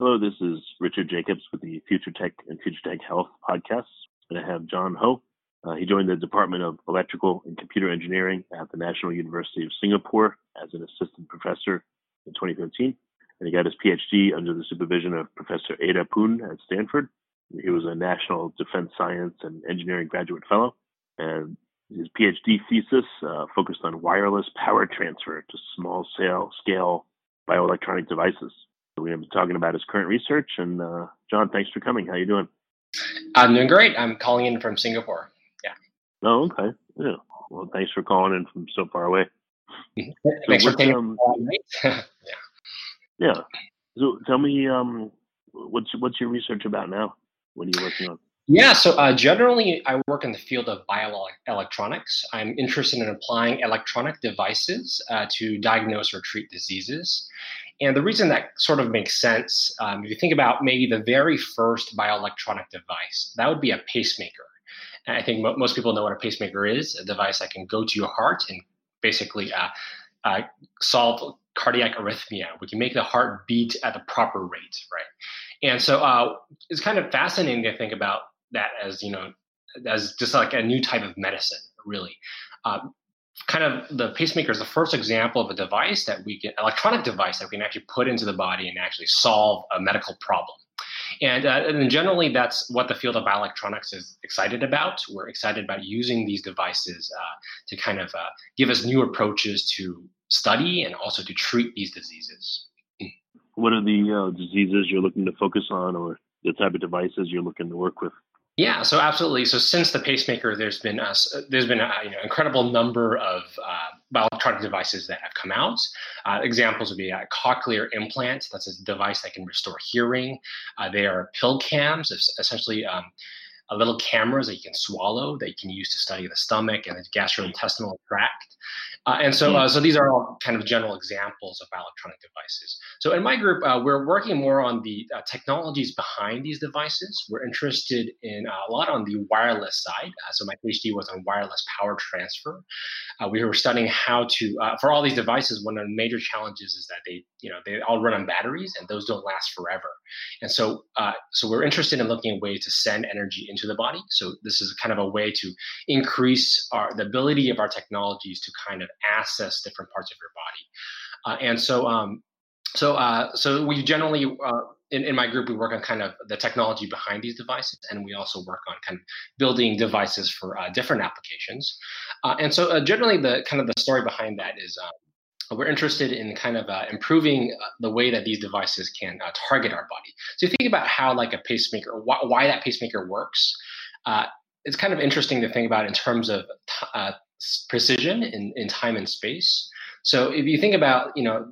Hello, this is Richard Jacobs with the Future Tech and Future Tech Health podcasts. And I have John Ho. Uh, he joined the Department of Electrical and Computer Engineering at the National University of Singapore as an assistant professor in 2013. And he got his PhD under the supervision of Professor Ada Poon at Stanford. He was a National Defense Science and Engineering Graduate Fellow. And his PhD thesis uh, focused on wireless power transfer to small scale bioelectronic devices. We're going to be talking about his current research. And uh, John, thanks for coming. How you doing? I'm doing great. I'm calling in from Singapore. Yeah. Oh, okay. Yeah. Well, thanks for calling in from so far away. So thanks for taking um, yeah. Yeah. So tell me, um, what's what's your research about now? What are you working on? Yeah, so uh, generally, I work in the field of bioelectronics. I'm interested in applying electronic devices uh, to diagnose or treat diseases. And the reason that sort of makes sense, um, if you think about maybe the very first bioelectronic device, that would be a pacemaker. And I think mo- most people know what a pacemaker is a device that can go to your heart and basically uh, uh, solve cardiac arrhythmia. We can make the heart beat at the proper rate, right? And so uh, it's kind of fascinating to think about that as, you know, as just like a new type of medicine, really. Um, kind of the pacemaker is the first example of a device that we can electronic device that we can actually put into the body and actually solve a medical problem. And, uh, and generally that's what the field of bioelectronics is excited about. We're excited about using these devices uh, to kind of uh, give us new approaches to study and also to treat these diseases. What are the uh, diseases you're looking to focus on or the type of devices you're looking to work with yeah, so absolutely. So since the pacemaker, there's been a, there's been a you know, incredible number of uh, bioelectronic devices that have come out. Uh, examples would be a cochlear implant. That's a device that can restore hearing. Uh, they are pill cams, essentially um, little cameras that you can swallow that you can use to study the stomach and the gastrointestinal tract. Uh, and so, uh, so these are all kind of general examples of electronic devices. So in my group, uh, we're working more on the uh, technologies behind these devices. We're interested in uh, a lot on the wireless side. Uh, so my PhD was on wireless power transfer. we were studying how to, for all these devices, one of the major challenges is that they, you know, they all run on batteries and those don't last forever. And so, so we're interested in looking at ways to send energy into the body. So this is kind of a way to increase our the ability of our technologies to kind of access different parts of your body. Uh, and so, um, so, uh, so we generally uh, in, in my group we work on kind of the technology behind these devices, and we also work on kind of building devices for uh, different applications. Uh, and so, uh, generally, the kind of the story behind that is. We're interested in kind of uh, improving the way that these devices can uh, target our body. So you think about how like a pacemaker, why, why that pacemaker works. Uh, it's kind of interesting to think about in terms of t- precision in, in time and space. So if you think about, you know,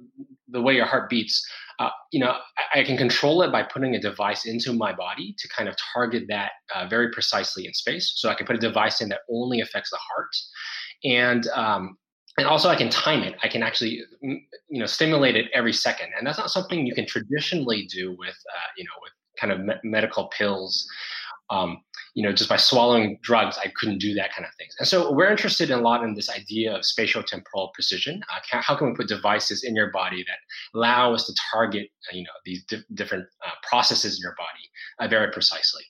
the way your heart beats, uh, you know, I, I, can control it by putting a device into my body to kind of target that uh, very precisely in space. So I can put a device in that only affects the heart, and um, and also I can time it. I can actually, you know, stimulate it every second, and that's not something you can traditionally do with, uh, you know, with kind of me- medical pills. Um, you know, just by swallowing drugs, I couldn't do that kind of things. And so we're interested in a lot in this idea of spatial temporal precision. Uh, how can we put devices in your body that allow us to target, uh, you know, these di- different uh, processes in your body uh, very precisely?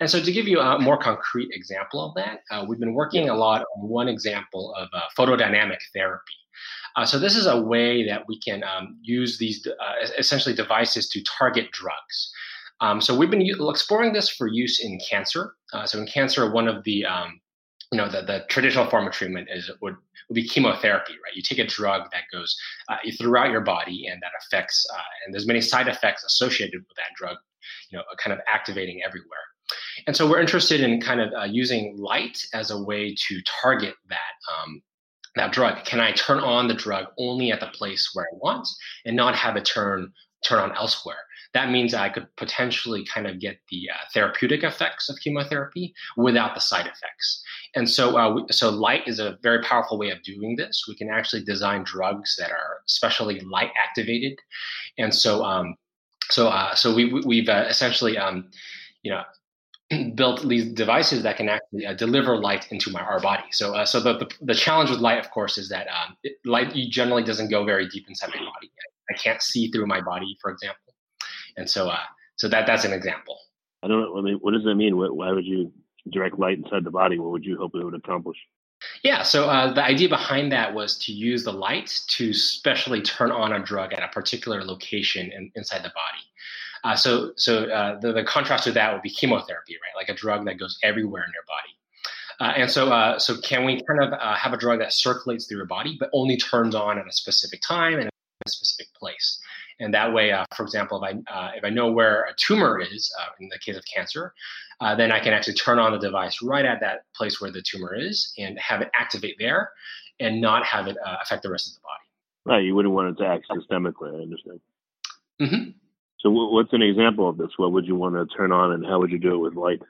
And so to give you a more concrete example of that, uh, we've been working a lot on one example of uh, photodynamic therapy. Uh, so this is a way that we can um, use these uh, essentially devices to target drugs. Um, so we've been exploring this for use in cancer. Uh, so in cancer, one of the um, you know the, the traditional form of treatment is would, would be chemotherapy, right? You take a drug that goes uh, throughout your body and that affects uh, and there's many side effects associated with that drug, you know, kind of activating everywhere. And so we're interested in kind of uh, using light as a way to target that um, that drug. Can I turn on the drug only at the place where I want and not have it turn turn on elsewhere? That means I could potentially kind of get the uh, therapeutic effects of chemotherapy without the side effects. And so, uh, we, so light is a very powerful way of doing this. We can actually design drugs that are especially light activated, and so, um, so, uh, so we we've uh, essentially, um, you know, built these devices that can actually uh, deliver light into my, our body. So, uh, so the, the, the challenge with light, of course, is that um, it, light generally doesn't go very deep inside my body. I, I, can't see through my body, for example, and so uh, so that that's an example. I don't know. I mean, what does that mean? Why would you direct light inside the body? What would you hope it would accomplish? Yeah, so uh, the idea behind that was to use the light to specially turn on a drug at a particular location in, inside the body. Uh, so so uh, the, the contrast to that would be chemotherapy, right? Like a drug that goes everywhere in your body. Uh, and so, uh, so can we kind of uh, have a drug that circulates through your body, but only turns on at a specific time and a specific place? And that way, uh, for example, if I if I know where a tumor is, in the case of cancer, then I can actually turn on the device right at that place where the tumor is and have it activate there, and not have it affect the rest of the body. Right, you wouldn't want it to act systemically. I understand. Mm-hmm. So, what's an example of this? What would you want to turn on, and how would you do it with light?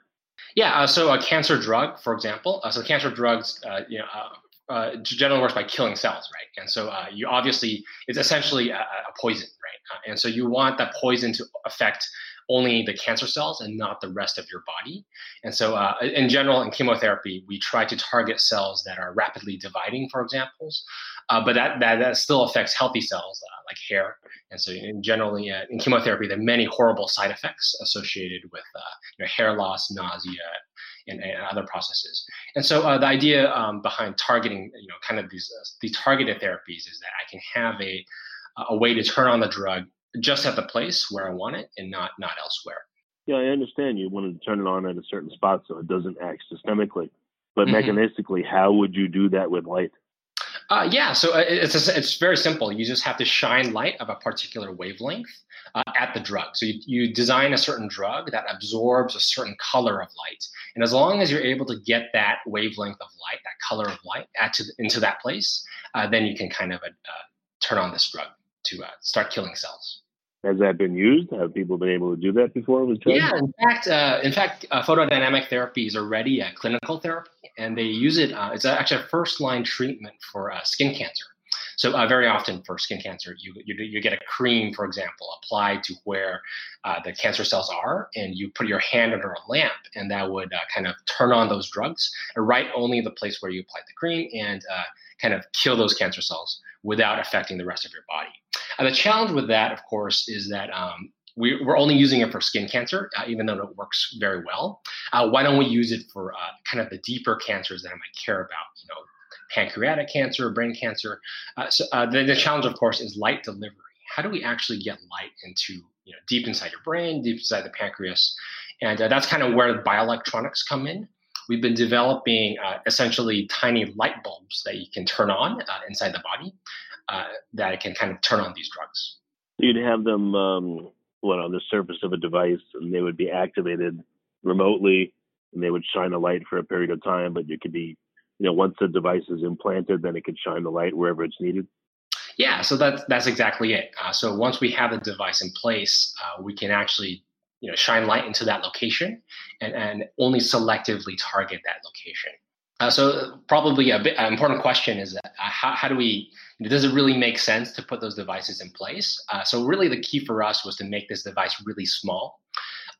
Yeah, uh, so a cancer drug, for example. Uh, so cancer drugs, uh, you know, uh, uh, generally works by killing cells, right? And so uh, you obviously it's essentially a, a poison, right? and so you want that poison to affect only the cancer cells and not the rest of your body. And so, uh, in general, in chemotherapy, we try to target cells that are rapidly dividing, for examples, uh, but that, that, that still affects healthy cells uh, like hair. And so, in generally, uh, in chemotherapy, there are many horrible side effects associated with uh, you know, hair loss, nausea, and, and, other processes. And so, uh, the idea um, behind targeting, you know, kind of these these targeted therapies is that I can have a a way to turn on the drug just at the place where I want it and not not elsewhere. Yeah, I understand you wanted to turn it on at a certain spot so it doesn't act systemically. But mm-hmm. mechanistically, how would you do that with light? Uh, yeah, so uh, it's it's very simple. You just have to shine light of a particular wavelength uh, at the drug. So you, you design a certain drug that absorbs a certain color of light, and as long as you're able to get that wavelength of light, that color of light, to, into that place, uh, then you can kind of uh, turn on this drug to uh, start killing cells. Has that been used? Have people been able to do that before? Yeah, in fact, uh, in fact, uh, photodynamic therapy is already a clinical therapy, and they use it. Uh, it's actually a first line treatment for uh, skin cancer. So uh, very often for skin cancer, you, you, you get a cream, for example, applied to where uh, the cancer cells are, and you put your hand under a lamp, and that would kind of turn on those drugs, right only the place where you applied the cream, and kind of kill those cancer cells without affecting the rest of your body. And the challenge with that, of course, is that um, we, are only using it for skin cancer, uh, even though it works very well. Uh, why don't we use it for uh, kind of the deeper cancers that I might care about? You know, pancreatic cancer, brain cancer. Uh, so uh, the, the challenge, of course, is light delivery. How do we actually get light into you know deep inside your brain, deep inside the pancreas? And uh, that's kind of where bioelectronics come in we've been developing uh, essentially tiny light bulbs that you can turn on uh, inside the body that can kind of turn on these drugs. You'd have them, um, what, on the surface of a device, and they would be activated remotely, and they would shine a light for a period of time. But you could be, you know, once the device is implanted, then it can shine the light wherever it's needed. Yeah, so that's that's exactly it. Uh, so once we have the device in place, uh, we can actually you know shine light into that location and, and only selectively target that location. Uh, so probably a bit an important question is uh, how, how do we does it really make sense to put those devices in place? Uh, so really the key for us was to make this device really small.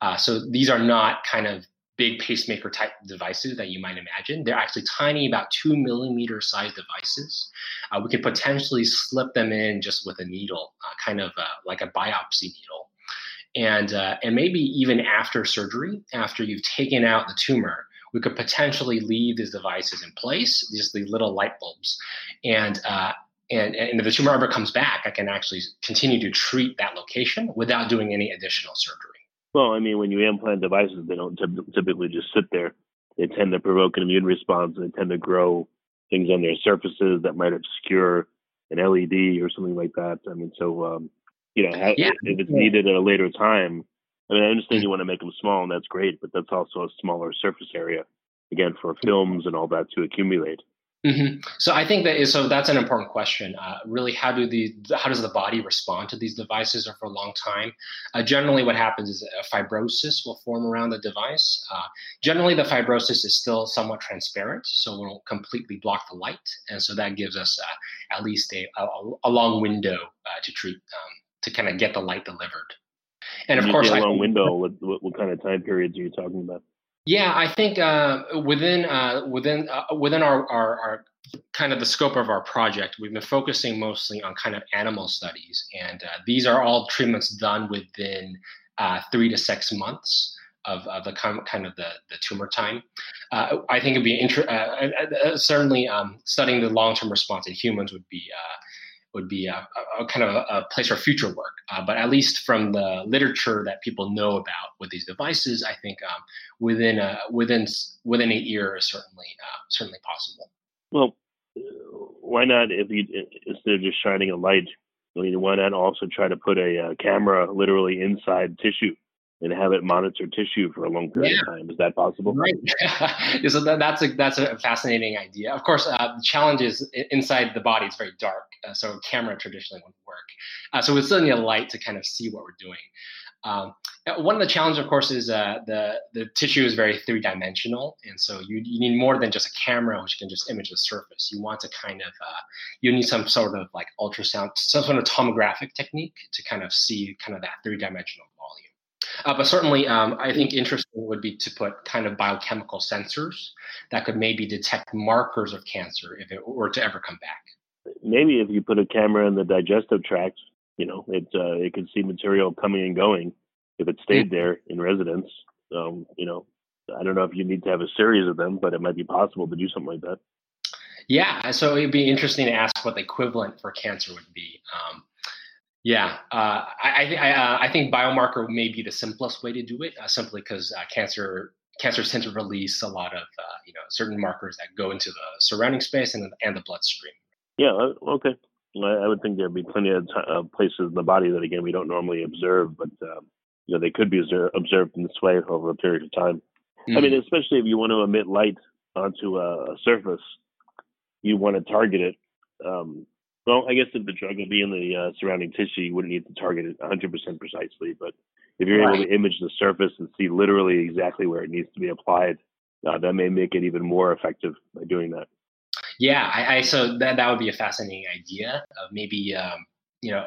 Uh, so these are not kind of big pacemaker type devices that you might imagine. They're actually tiny, about two millimeter size devices. Uh, we could potentially slip them in just with a needle, uh, kind of uh, like a biopsy needle. And, uh, and maybe even after surgery, after you've taken out the tumor, we could potentially leave these devices in place, just these little light bulbs. And, uh, and, and if the tumor ever comes back, I can actually continue to treat that location without doing any additional surgery. Well, I mean, when you implant devices, they don't typically just sit there. They tend to provoke an immune response. They tend to grow things on their surfaces that might obscure an LED or something like that. I mean, so um, you know, yeah. if it's needed at a later time, I mean, I understand you want to make them small, and that's great, but that's also a smaller surface area, again, for films and all that to accumulate. Mm-hmm. So I think that is so. That's an important question. Uh, really, how do the how does the body respond to these devices for a long time? Uh, generally, what happens is a fibrosis will form around the device. Uh, generally, the fibrosis is still somewhat transparent, so it won't completely block the light, and so that gives us uh, at least a, a, a long window uh, to treat um, to kind of get the light delivered. And of course, a long window. What, what, what kind of time periods are you talking about? Yeah, I think uh, within uh, within uh, within our, our, our kind of the scope of our project, we've been focusing mostly on kind of animal studies, and uh, these are all treatments done within uh, three to six months of, of the kind of the, the tumor time. Uh, I think it'd be inter- certainly um, studying the long term response in humans would be would be a, a kind of a, a, place for future work. Uh, but at least from the literature that people know about with these devices, I think um, within a, within within a year is certainly uh, certainly possible. Well, why not if you instead of just shining a light, I mean, why not also try to put a, a camera literally inside tissue? And have it monitor tissue for a long period yeah. of time. Is that possible? Right. so that, that's a that's a fascinating idea. Of course, uh, the challenge is inside the body is very dark, uh, so a camera traditionally wouldn't work. Uh, so we still need a light to kind of see what we're doing. Um, one of the challenges, of course, is uh, the the tissue is very three dimensional, and so you you need more than just a camera which can just image the surface. You want to kind of uh, you need some sort of like ultrasound, some sort of tomographic technique to kind of see kind of that three dimensional volume. Uh, but certainly, um, I think interesting would be to put kind of biochemical sensors that could maybe detect markers of cancer if it were to ever come back. Maybe if you put a camera in the digestive tract, you know, it uh, it could see material coming and going if it stayed mm-hmm. there in residence. Um, you know, I don't know if you need to have a series of them, but it might be possible to do something like that. Yeah, so it'd be interesting to ask what the equivalent for cancer would be. Um, yeah, uh, I, I, uh, I, think biomarker may be the simplest way to do it, uh, simply because uh, cancer cancers tend to release a lot of uh, you know certain markers that go into the surrounding space and, and the bloodstream. Yeah, uh, okay. I would think there'd be plenty of t- places in the body that again we don't normally observe, but um, you know they could be observed in this way over a period of time. Mm-hmm. I mean, mm-hmm. especially if you want to emit light onto a, a surface, you want to target it um, well, I guess if the drug will be in the uh, surrounding tissue, you wouldn't need to target it 100% precisely. But if you're right. able to image the surface and see literally exactly where it needs to be applied, uh, that may make it even more effective by doing that. Yeah, I, I so that that would be a fascinating idea maybe um, you know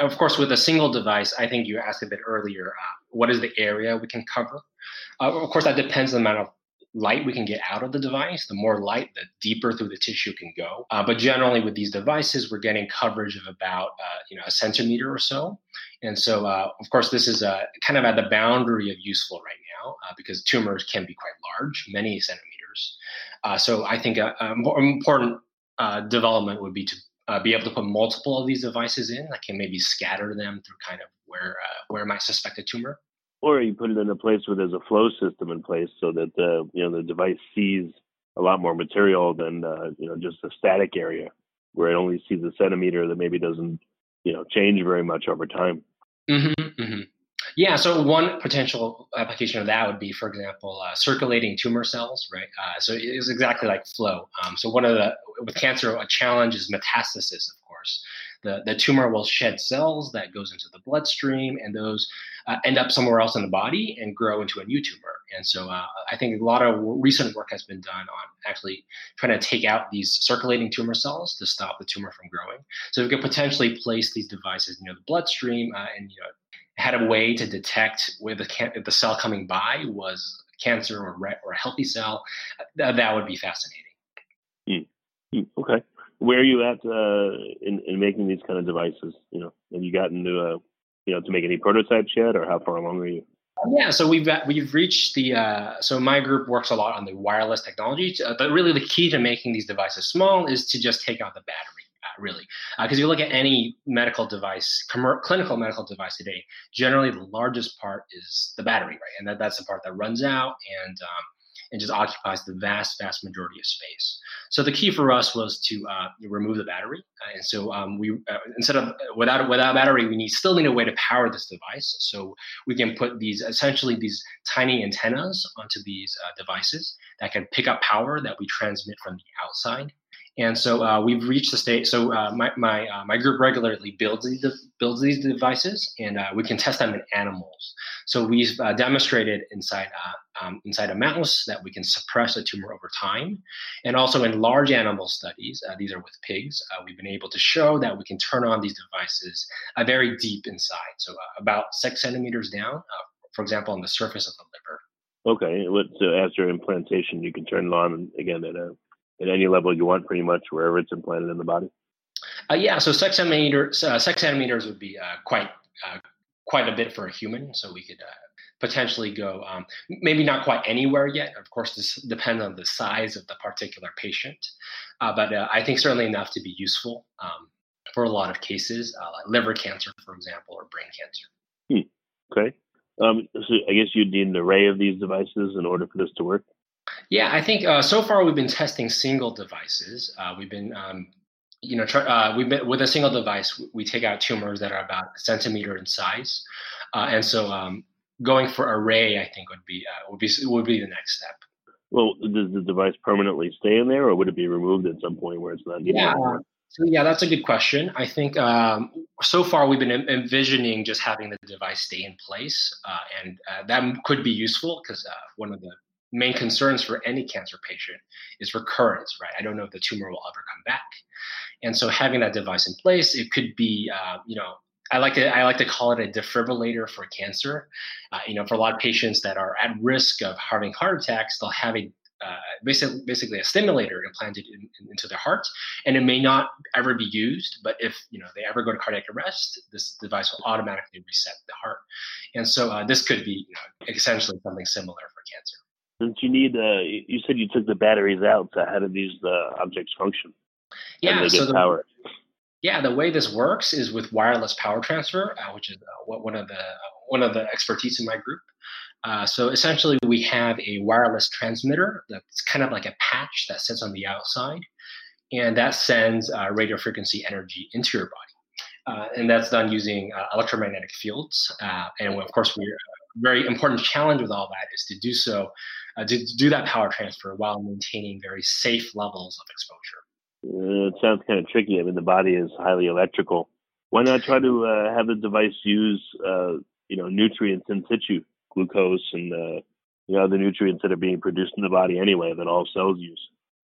of course, with a single device, I think you asked a bit earlier, uh, what is the area we can cover? Uh, of course, that depends on the amount of light we can get out of the device, the more light, the deeper through the tissue can go. Uh, but generally, with these devices, we're getting coverage of about uh, you know a centimeter or so. And so, uh, of course, this is uh, kind of at the boundary of useful right now uh, because tumors can be quite large, many centimeters. Uh, so, I think a, a more important development would be to be able to put multiple of these devices in. I can maybe scatter them through kind of where where my suspected tumor or you put it in a place where there's a flow system in place so that the you know the device sees a lot more material than uh, you know just a static area where it only sees a centimeter that maybe doesn't you know change very much over time. Mm-hmm, mm-hmm. Yeah, so one potential application of that would be, for example, uh, circulating tumor cells, right? Uh, so it's exactly like flow. Um, so one of the with cancer, a challenge is metastasis, of course. The the tumor will shed cells that goes into the bloodstream, and those uh, end up somewhere else in the body and grow into a new tumor. And so uh, I think a lot of recent work has been done on actually trying to take out these circulating tumor cells to stop the tumor from growing. So we could potentially place these devices near the bloodstream uh, and you know had a way to detect where the, the cell coming by was cancer or or a healthy cell, th- that would be fascinating. Mm. Mm. Okay, where are you at uh, in in making these kind of devices? You know, have you gotten to uh, you know to make any prototypes yet, or how far along are you? Yeah, so we've we've reached the uh, so my group works a lot on the wireless technology, uh, but really the key to making these devices small is to just take out the battery. Uh, really, because uh, you look at any medical device, com- clinical medical device today, generally the largest part is the battery, right? And that, that's the part that runs out and um, and just occupies the vast, vast majority of space. So the key for us was to uh, remove the battery, uh, and so um, we uh, instead of without without battery, we need still need a way to power this device. So we can put these essentially these tiny antennas onto these uh, devices that can pick up power that we transmit from the outside and so uh, we've reached the state. So uh, my my uh, my group regularly builds these builds these devices, and uh, we can test them in animals. So we've uh, demonstrated inside uh, um, inside a mouse that we can suppress a tumor over time, and also in large animal studies. these are with pigs. we've been able to show that we can turn on these devices very deep inside, so about six centimeters down. for example, on the surface of the liver. Okay, so after implantation, you can turn it on again at a at any level you want, pretty much wherever it's implanted in the body? Uh, yeah, so six centimeters, uh, six centimeters would be uh, quite uh, quite a bit for a human. So we could uh, potentially go, um, maybe not quite anywhere yet. Of course, this depends on the size of the particular patient, uh, but I think certainly enough to be useful um, for a lot of cases, like liver cancer, for example, or brain cancer. Hmm. Okay. Um, so I guess you'd need an array of these devices in order for this to work. Yeah, I think uh, so far we've been testing single devices. Uh, we've been, um, you know, uh, we've been with a single device. We take out tumors that are about a centimeter in size, uh, and so um, going for array, I think would be uh, would be would be the next step. Well, does the device permanently stay in there, or would it be removed at some point where it's not needed? Yeah. So yeah, that's a good question. I think um, so far we've been envisioning just having the device stay in place, uh, and uh, that could be useful because uh, one of the main concerns for any cancer patient is recurrence, right? I don't know if the tumor will ever come back. And so having that device in place, it could be, uh, you know, I like to I like to call it a defibrillator for cancer. Uh, you know, for a lot of patients that are at risk of having heart attacks, they'll have a uh, basically, basically a stimulator implanted in, in, into their heart, and it may not ever be used. But if you know they ever go to cardiac arrest, this device will automatically reset the heart. And so uh, this could be you know, essentially something similar for cancer. Since you need, uh, you said you took the batteries out. So how do these uh, objects function? Yeah, so the, power. Yeah, the way this works is with wireless power transfer, uh, which is uh, one of the one of the expertise in my group. Uh, so essentially, we have a wireless transmitter that's kind of like a patch that sits on the outside, and that sends uh, radio frequency energy into your body. Uh, and that's done using uh, electromagnetic fields. Uh, and of course, we're very important challenge with all that is to do so, uh, to, to do that power transfer while maintaining very safe levels of exposure. Uh, it sounds kind of tricky. I mean, the body is highly electrical. Why not try to uh, have the device use, uh, you know, nutrients in situ, glucose and uh, you know the nutrients that are being produced in the body anyway that all cells use?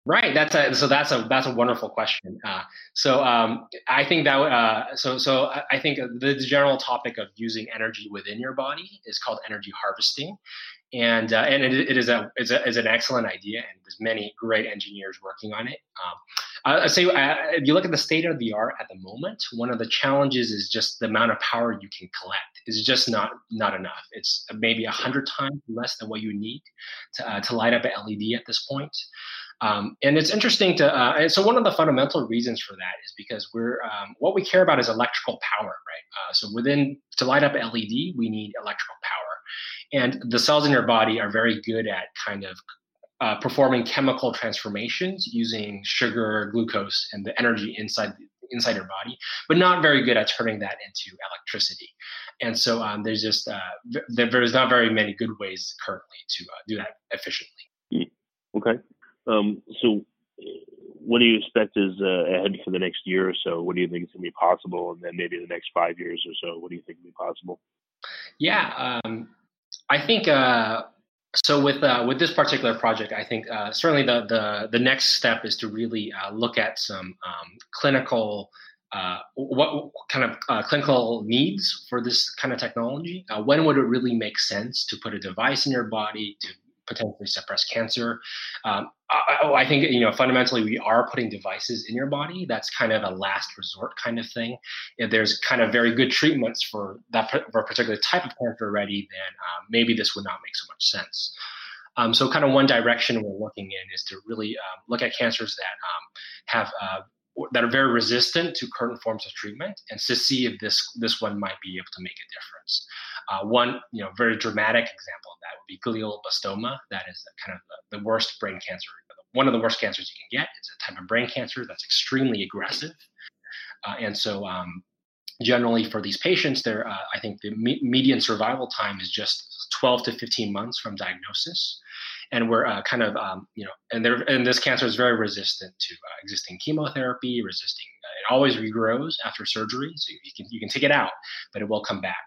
Right. That's a so that's a that's a wonderful question. Uh, so um, I think that uh, so so I think the general topic of using energy within your body is called energy harvesting, and uh, and it, it is a is a is an excellent idea, and there's many great engineers working on it. Um, I say uh, if you look at the state of the art at the moment, one of the challenges is just the amount of power you can collect is just not not enough. It's maybe a hundred times less than what you need to uh, to light up an LED at this point. Um, and it's interesting to, uh, and so one of the fundamental reasons for that is because we're, um, what we care about is electrical power, right? Uh, so within, to light up LED, we need electrical power. And the cells in your body are very good at kind of uh, performing chemical transformations using sugar, glucose, and the energy inside inside your body, but not very good at turning that into electricity. And so um, there's just uh, there's not very many good ways currently to uh, do that efficiently. Mm, okay. Um, so, what do you expect is uh, ahead for the next year or so? What do you think is going to be possible, and then maybe the next five years or so? What do you think will be possible? Yeah, um, I think uh, so. With uh, with this particular project, I think uh, certainly the, the the next step is to really uh, look at some um, clinical. Uh, what kind of uh, clinical needs for this kind of technology? Uh, when would it really make sense to put a device in your body to potentially suppress cancer. Um, I, oh, I, think you know fundamentally we are putting devices in your body. That's kind of a last resort kind of thing. If there's kind of very good treatments for that for a particular type of cancer already, then um, maybe this would not make so much sense. Um, so, kind of one direction we're looking in is to really um, look at cancers that um, have uh, that are very resistant to current forms of treatment, and to see if this this one might be able to make a difference. Uh, one, you know, very dramatic example of that would be glioblastoma. That is kind of the, the worst brain cancer, one of the worst cancers you can get. It's a type of brain cancer that's extremely aggressive, uh, and so um, generally for these patients, there, uh, I think the me- median survival time is just 12 to 15 months from diagnosis and we're uh, kind of um, you know and there and this cancer is very resistant to uh, existing chemotherapy resisting uh, it always regrows after surgery so you can you can take it out but it will come back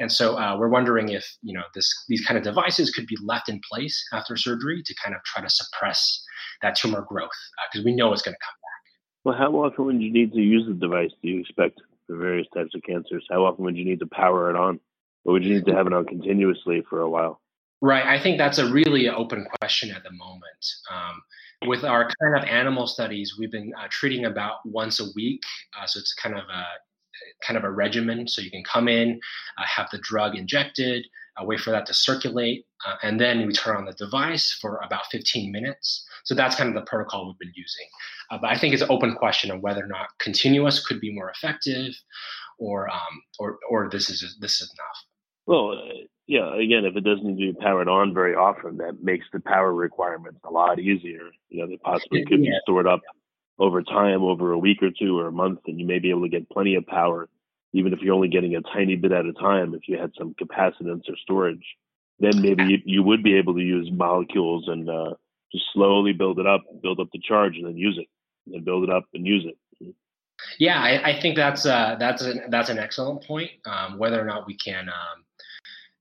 and so uh, we're wondering if you know this these kind of devices could be left in place after surgery to kind of try to suppress that tumor growth because uh, we know it's going to come back well how often would you need to use the device do you expect for various types of cancers how often would you need to power it on or would you need to have it on continuously for a while Right. I think that's a really open question at the moment. Um, with our kind of animal studies, we've been uh, treating about once a week. Uh, so it's kind of a kind of a regimen. So you can come in, uh, have the drug injected, uh, wait for that to circulate, uh, and then we turn on the device for about 15 minutes. So that's kind of the protocol we've been using. Uh, but I think it's an open question of whether or not continuous could be more effective, or um, or or this is this is enough. Well, yeah, again, if it doesn't need to be powered on very often, that makes the power requirements a lot easier. You know, they possibly could yeah. be stored up over time, over a week or two or a month, and you may be able to get plenty of power, even if you're only getting a tiny bit at a time. If you had some capacitance or storage, then maybe you, would be able to use molecules and uh, just slowly build it up, build up the charge, and then use it, and build it up and use it. Yeah, I, I think that's uh, that's an that's an excellent point. Um, whether or not we can um,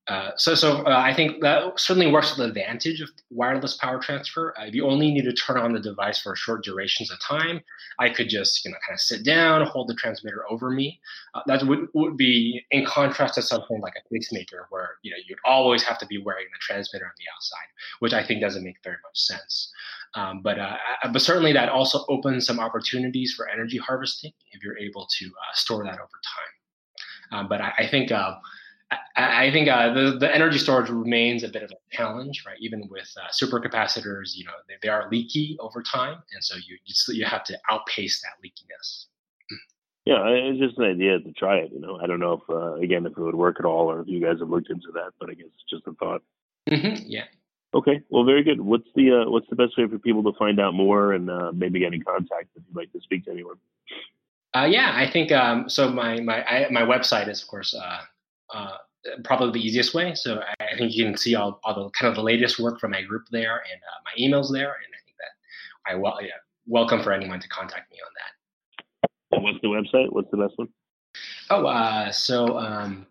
uh, so, so uh, I think that certainly works to the advantage of wireless power transfer. Uh, if you only need to turn on the device for short durations of time, I could just, you know, kind of sit down, hold the transmitter over me. Uh, that would, would be in contrast to something like a pacemaker, where you know you'd always have to be wearing the transmitter on the outside, which I think doesn't make very much sense. Um, but uh, but certainly that also opens some opportunities for energy harvesting if you're able to store that over time. But I, I think I, think uh, the, the energy storage remains a bit of a challenge, right? Even with uh, supercapacitors, you know, they, they, are leaky over time, and so you you, you have to outpace that leakiness. Yeah, it's just an idea to try it. You know, I don't know if uh, again if it would work at all, or if you guys have looked into that, but I guess it's just a thought. Mm-hmm, yeah. Okay. Well, very good. What's the uh, what's the best way for people to find out more and uh, maybe get in contact if you'd like to speak to anyone? Uh, yeah, I think um, so. My my I, my website is of course uh, uh, probably the easiest way. So I, think you can see all, all the kind of the latest work from my group there and uh, my emails there. And I think that I well, yeah, welcome for anyone to contact me on that. what's the website? What's the best one? Oh, uh, so um,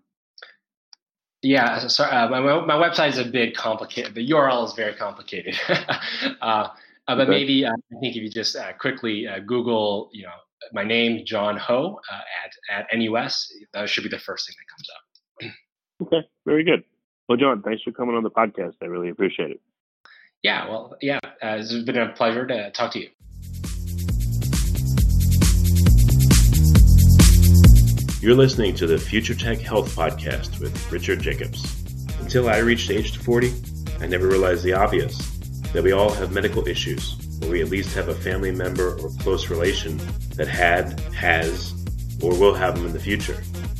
yeah, so, uh, my, my website is a bit complicated. The URL is very complicated. uh, uh, but okay. maybe uh, I think if you just uh, quickly uh, Google, you know, my name John Ho at at NUS, that should be the first thing that comes up. Okay, very good. Well, John, thanks for coming on the podcast. I really appreciate it. Yeah, well, yeah, uh, it's been a pleasure to talk to you. You're listening to the Future Tech Health Podcast with Richard Jacobs. Until I reached age 40, I never realized the obvious that we all have medical issues, or we at least have a family member or close relation that had, has, or will have them in the future.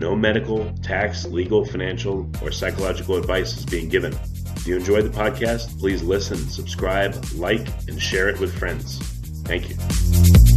No medical, tax, legal, financial, or psychological advice is being given. If you enjoyed the podcast, please listen, subscribe, like, and share it with friends. Thank you.